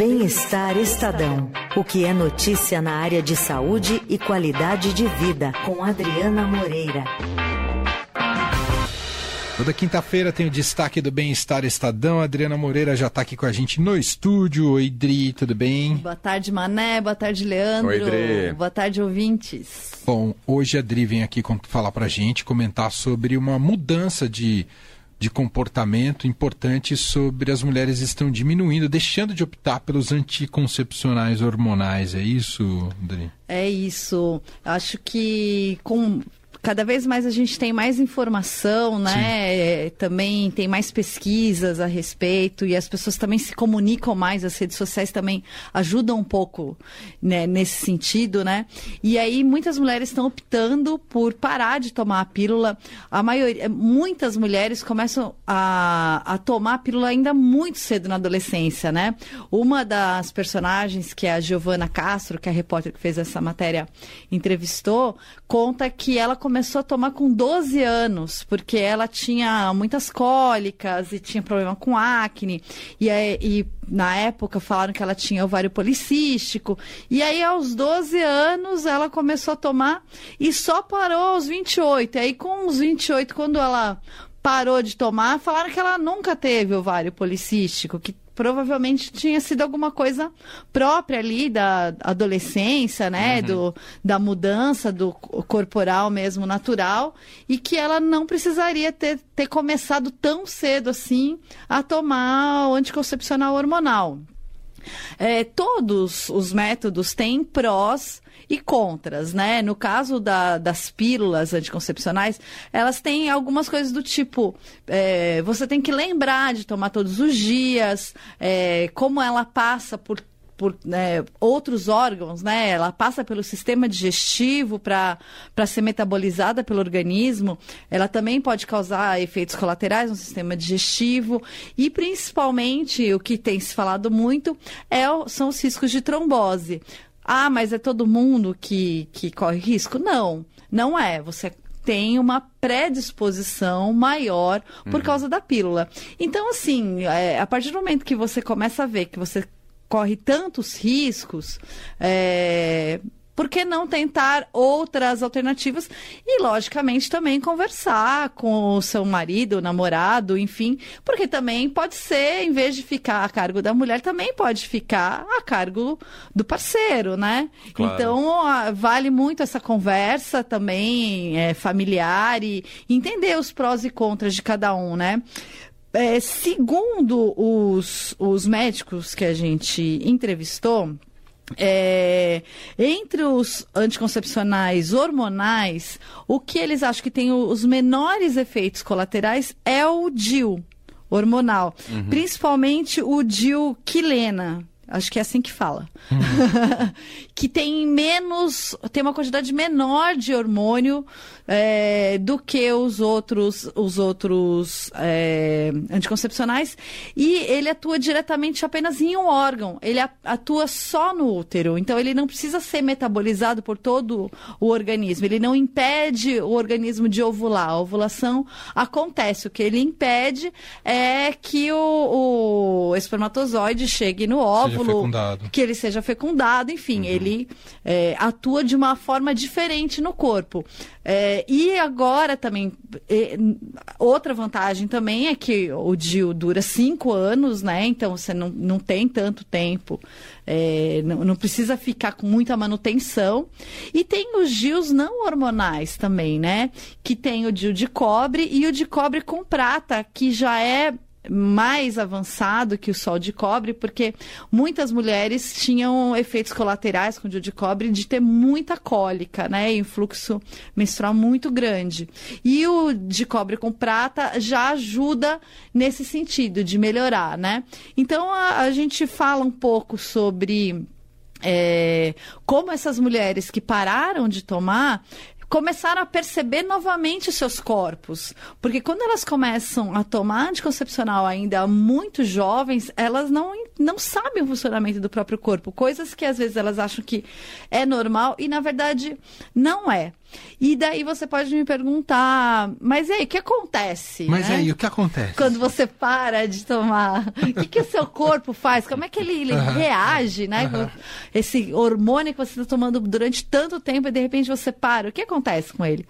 Bem-Estar Estadão. O que é notícia na área de saúde e qualidade de vida, com Adriana Moreira. Toda quinta-feira tem o destaque do Bem-Estar Estadão. A Adriana Moreira já está aqui com a gente no estúdio. Oi, Dri, tudo bem? Boa tarde, Mané. Boa tarde, Leandro. Oi, Dri. Boa tarde, ouvintes. Bom, hoje a Dri vem aqui falar para a gente, comentar sobre uma mudança de de comportamento importante sobre as mulheres estão diminuindo, deixando de optar pelos anticoncepcionais hormonais. É isso, Dri? É isso. Acho que com cada vez mais a gente tem mais informação, né? É, também tem mais pesquisas a respeito e as pessoas também se comunicam mais, as redes sociais também ajudam um pouco né, nesse sentido, né? E aí muitas mulheres estão optando por parar de tomar a pílula. A maioria, muitas mulheres começam a, a tomar a pílula ainda muito cedo na adolescência, né? Uma das personagens, que é a Giovana Castro, que é a repórter que fez essa matéria, entrevistou, conta que ela começou começou a tomar com 12 anos, porque ela tinha muitas cólicas e tinha problema com acne. E, e na época falaram que ela tinha ovário policístico. E aí, aos 12 anos, ela começou a tomar e só parou aos 28. E aí, com os 28, quando ela parou de tomar, falaram que ela nunca teve ovário policístico, que provavelmente tinha sido alguma coisa própria ali da adolescência, né? Uhum. Do, da mudança do corporal mesmo natural, e que ela não precisaria ter, ter começado tão cedo assim a tomar o anticoncepcional hormonal. É, todos os métodos têm prós e contras, né? No caso da, das pílulas anticoncepcionais, elas têm algumas coisas do tipo: é, você tem que lembrar de tomar todos os dias, é, como ela passa por por né, outros órgãos, né? Ela passa pelo sistema digestivo para ser metabolizada pelo organismo. Ela também pode causar efeitos colaterais no sistema digestivo e principalmente o que tem se falado muito é, são os riscos de trombose. Ah, mas é todo mundo que, que corre risco? Não, não é. Você tem uma predisposição maior por uhum. causa da pílula. Então, assim, é, a partir do momento que você começa a ver que você corre tantos riscos, é, por que não tentar outras alternativas? E, logicamente, também conversar com o seu marido, namorado, enfim, porque também pode ser, em vez de ficar a cargo da mulher, também pode ficar a cargo do parceiro, né? Claro. Então, vale muito essa conversa também é, familiar e entender os prós e contras de cada um, né? É, segundo os, os médicos que a gente entrevistou, é, entre os anticoncepcionais hormonais, o que eles acham que tem os menores efeitos colaterais é o DIL hormonal, uhum. principalmente o DIL quilena, acho que é assim que fala, uhum. que tem menos, tem uma quantidade menor de hormônio é, do que os outros, os outros é, anticoncepcionais e ele atua diretamente apenas em um órgão. Ele atua só no útero, então ele não precisa ser metabolizado por todo o organismo. Ele não impede o organismo de ovular. A ovulação acontece. O que ele impede é que o, o espermatozoide chegue no óvulo, que ele seja fecundado. Enfim, uhum. ele é, atua de uma forma diferente no corpo. É, e agora também, é, outra vantagem também é que o DIU dura cinco anos, né? Então você não, não tem tanto tempo, é, não, não, precisa ficar com muita manutenção. E tem os DIUs não hormonais também, né? Que tem o DIU de cobre e o de cobre com prata, que já é mais avançado que o sol de cobre, porque muitas mulheres tinham efeitos colaterais com o de cobre de ter muita cólica, né? E um fluxo menstrual muito grande. E o de cobre com prata já ajuda nesse sentido de melhorar, né? Então a, a gente fala um pouco sobre é, como essas mulheres que pararam de tomar começaram a perceber novamente os seus corpos. Porque quando elas começam a tomar anticoncepcional ainda muito jovens, elas não, não sabem o funcionamento do próprio corpo. Coisas que às vezes elas acham que é normal e na verdade não é. E daí você pode me perguntar, mas aí, o que acontece? Mas né? aí, o que acontece? Quando você para de tomar, o que, que o seu corpo faz? Como é que ele, ele reage, né? Esse hormônio que você está tomando durante tanto tempo e de repente você para, o que acontece com ele?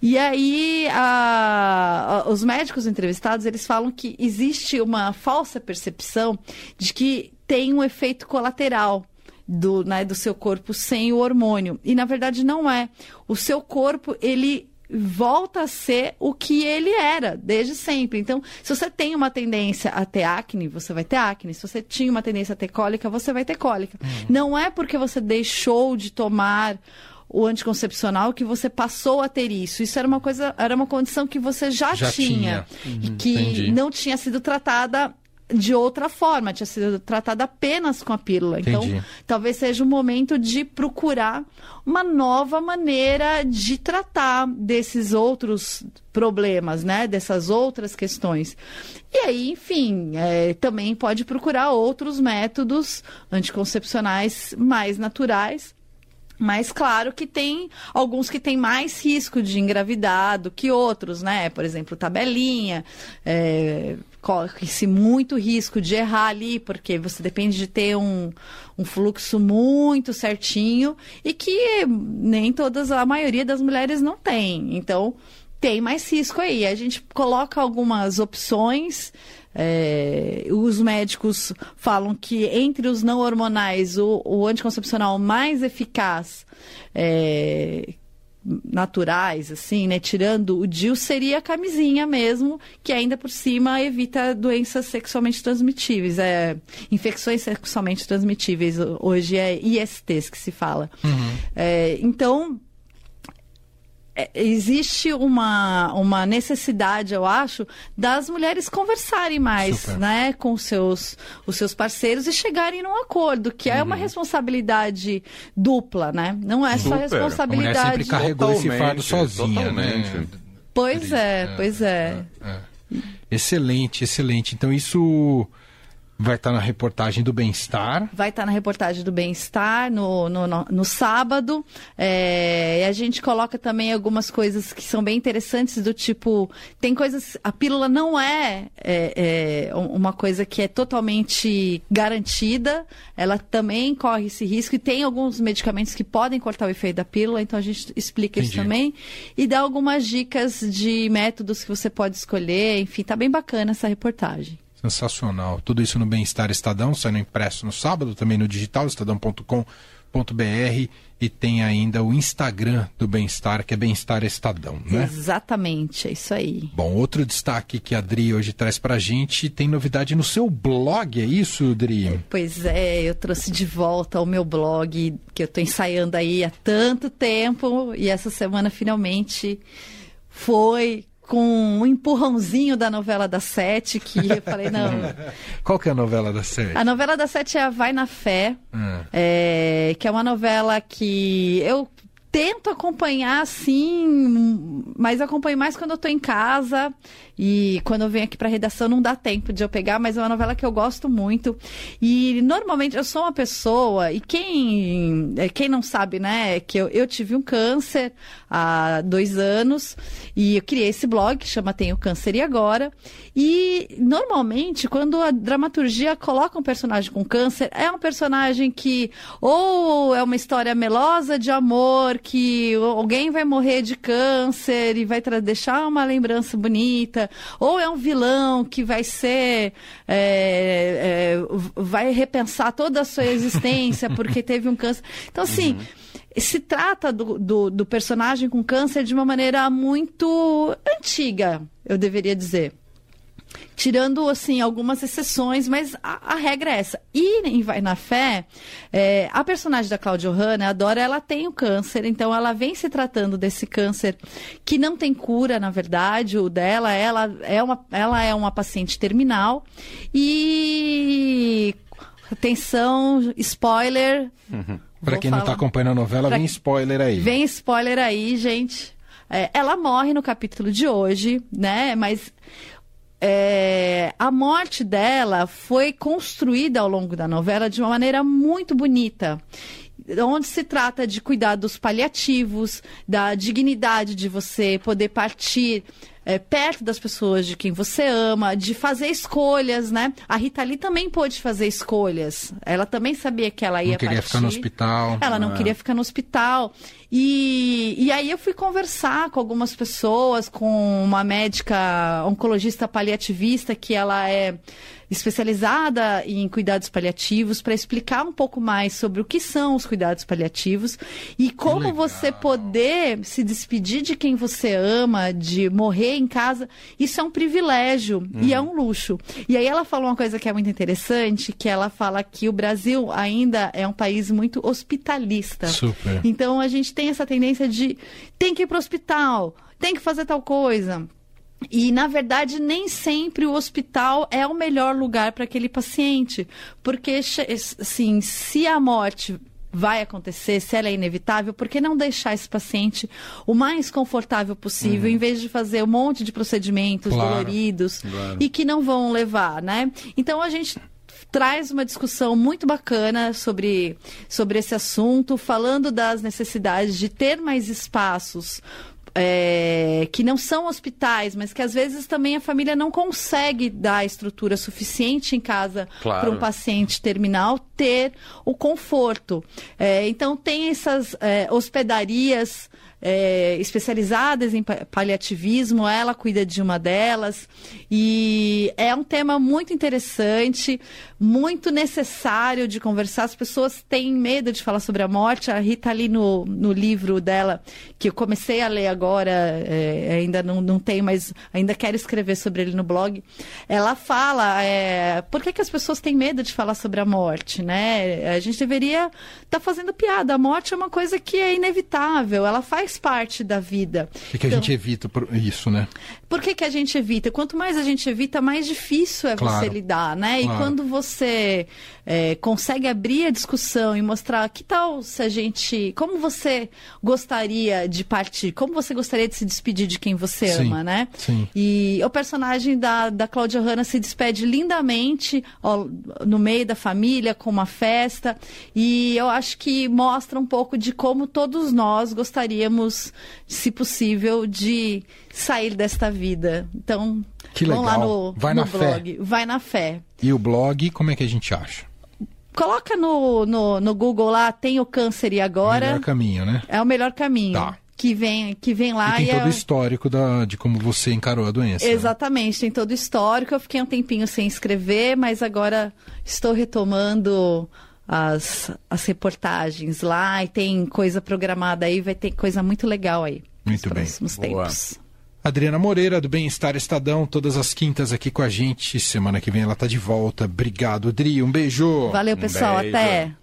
E aí, a, a, os médicos entrevistados, eles falam que existe uma falsa percepção de que tem um efeito colateral do, né, do seu corpo sem o hormônio. E na verdade não é. O seu corpo, ele volta a ser o que ele era desde sempre. Então, se você tem uma tendência a ter acne, você vai ter acne. Se você tinha uma tendência a ter cólica, você vai ter cólica. Uhum. Não é porque você deixou de tomar o anticoncepcional que você passou a ter isso. Isso era uma coisa, era uma condição que você já, já tinha, tinha. Uhum, e que entendi. não tinha sido tratada de outra forma, tinha sido tratada apenas com a pílula. Então, Entendi. talvez seja o momento de procurar uma nova maneira de tratar desses outros problemas, né? Dessas outras questões. E aí, enfim, é, também pode procurar outros métodos anticoncepcionais mais naturais. Mas claro que tem alguns que têm mais risco de engravidar do que outros, né? Por exemplo, tabelinha, é, corre-se muito risco de errar ali, porque você depende de ter um, um fluxo muito certinho e que nem todas, a maioria das mulheres não tem. Então, tem mais risco aí. A gente coloca algumas opções. É, os médicos falam que entre os não hormonais, o, o anticoncepcional mais eficaz é, naturais, assim, né? Tirando o DIU, seria a camisinha mesmo, que ainda por cima evita doenças sexualmente transmitíveis, é, infecções sexualmente transmitíveis. Hoje é ISTs que se fala. Uhum. É, então, existe uma, uma necessidade, eu acho, das mulheres conversarem mais Super. né, com os seus, os seus parceiros e chegarem num acordo, que é uma responsabilidade dupla, né? Não é só Super. A mulher sempre responsabilidade. carregou esse fardo Totalmente, sozinha, né? totalmente. Pois é, pois é. É. Excelente, excelente. Então isso vai estar na reportagem do bem-estar. Vai estar na reportagem do Bem-Estar no, no, no, no sábado. É, e a gente coloca também algumas coisas que são bem interessantes, do tipo: tem coisas. A pílula não é, é, é, uma coisa que é totalmente garantida, ela também corre esse risco, e tem alguns medicamentos que podem cortar o efeito da pílula, então a gente explica isso Entendi. também. E dá algumas dicas de métodos que você pode escolher, enfim, tá bem bacana essa reportagem. Sensacional. Tudo isso no Bem-Estar Estadão, saindo impresso no sábado, também no digital, estadão.com.br. E tem ainda o Instagram do Bem-Estar, que é Bem-Estar Estadão, né? Exatamente, é isso aí. Bom, outro destaque que a Dri hoje traz pra gente, tem novidade no seu blog, é isso, Dri? Pois é, eu trouxe de volta o meu blog, que eu estou ensaiando aí há tanto tempo, e essa semana finalmente foi com um empurrãozinho da novela da Sete, que eu falei, não. Qual que é a novela da série? A novela da Sete é a Vai na Fé, Ah. é, que é uma novela que eu tento acompanhar, sim, mas acompanho mais quando eu tô em casa e quando eu venho aqui pra redação não dá tempo de eu pegar, mas é uma novela que eu gosto muito. E normalmente eu sou uma pessoa, e quem, é, quem não sabe, né, que eu, eu tive um câncer há dois anos e eu criei esse blog que chama Tenho Câncer e Agora. E normalmente, quando a dramaturgia coloca um personagem com câncer, é um personagem que ou é uma história melosa de amor, que alguém vai morrer de câncer e vai deixar uma lembrança bonita, ou é um vilão que vai ser. é, é, vai repensar toda a sua existência porque teve um câncer. Então, assim. Se trata do, do, do personagem com câncer de uma maneira muito antiga, eu deveria dizer. Tirando, assim, algumas exceções, mas a, a regra é essa. E em Vai na Fé, é, a personagem da Cláudia Hanna, a Dora, ela tem o câncer, então ela vem se tratando desse câncer que não tem cura, na verdade, o dela, ela é uma, ela é uma paciente terminal e atenção, spoiler. Uhum. Para quem falar. não está acompanhando a novela, pra... vem spoiler aí. Vem spoiler aí, gente. É, ela morre no capítulo de hoje, né? Mas é, a morte dela foi construída ao longo da novela de uma maneira muito bonita onde se trata de cuidados paliativos, da dignidade de você poder partir é, perto das pessoas de quem você ama, de fazer escolhas, né? A Rita Lee também pôde fazer escolhas. Ela também sabia que ela ia não queria partir. ficar no hospital. Ela não é. queria ficar no hospital. E, e aí eu fui conversar com algumas pessoas, com uma médica oncologista paliativista que ela é especializada em cuidados paliativos para explicar um pouco mais sobre o que são os cuidados paliativos e como você poder se despedir de quem você ama, de morrer em casa. Isso é um privilégio uhum. e é um luxo. E aí ela falou uma coisa que é muito interessante, que ela fala que o Brasil ainda é um país muito hospitalista. Super. Então a gente tem essa tendência de tem que ir para o hospital, tem que fazer tal coisa. E, na verdade, nem sempre o hospital é o melhor lugar para aquele paciente. Porque, assim, se a morte vai acontecer, se ela é inevitável, por que não deixar esse paciente o mais confortável possível, uhum. em vez de fazer um monte de procedimentos claro, doloridos claro. e que não vão levar, né? Então, a gente traz uma discussão muito bacana sobre, sobre esse assunto, falando das necessidades de ter mais espaços é, que não são hospitais, mas que às vezes também a família não consegue dar estrutura suficiente em casa claro. para um paciente terminal ter o conforto. É, então tem essas é, hospedarias é, especializadas em paliativismo, ela cuida de uma delas. E é um tema muito interessante, muito necessário de conversar. As pessoas têm medo de falar sobre a morte. A Rita, ali no, no livro dela, que eu comecei a ler agora, é, ainda não, não tenho, mas ainda quero escrever sobre ele no blog, ela fala é, por que, que as pessoas têm medo de falar sobre a morte, né? A gente deveria estar tá fazendo piada. A morte é uma coisa que é inevitável, ela faz faz parte da vida. E que então, a gente evita isso, né? Por que, que a gente evita? Quanto mais a gente evita, mais difícil é claro, você lidar, né? Claro. E quando você é, consegue abrir a discussão e mostrar que tal se a gente. Como você gostaria de partir? Como você gostaria de se despedir de quem você sim, ama, né? Sim. E o personagem da, da Cláudia Hanna se despede lindamente ó, no meio da família, com uma festa. E eu acho que mostra um pouco de como todos nós gostaríamos, se possível, de sair desta vida. Então, que legal. vamos lá no, Vai no na blog. Fé. Vai na fé. E o blog, como é que a gente acha? Coloca no, no, no Google lá, tem o câncer e agora. Melhor caminho, né? É o melhor caminho. Tá. Que vem, que vem lá e tem e todo é... o histórico da, de como você encarou a doença. Né? Exatamente, né? tem todo o histórico. Eu fiquei um tempinho sem escrever, mas agora estou retomando as, as reportagens lá e tem coisa programada aí, vai ter coisa muito legal aí. Muito bem. próximos Boa. tempos. Adriana Moreira, do Bem-Estar Estadão, todas as quintas aqui com a gente. Semana que vem ela tá de volta. Obrigado, Adri. Um beijo. Valeu, pessoal. Um beijo. Até.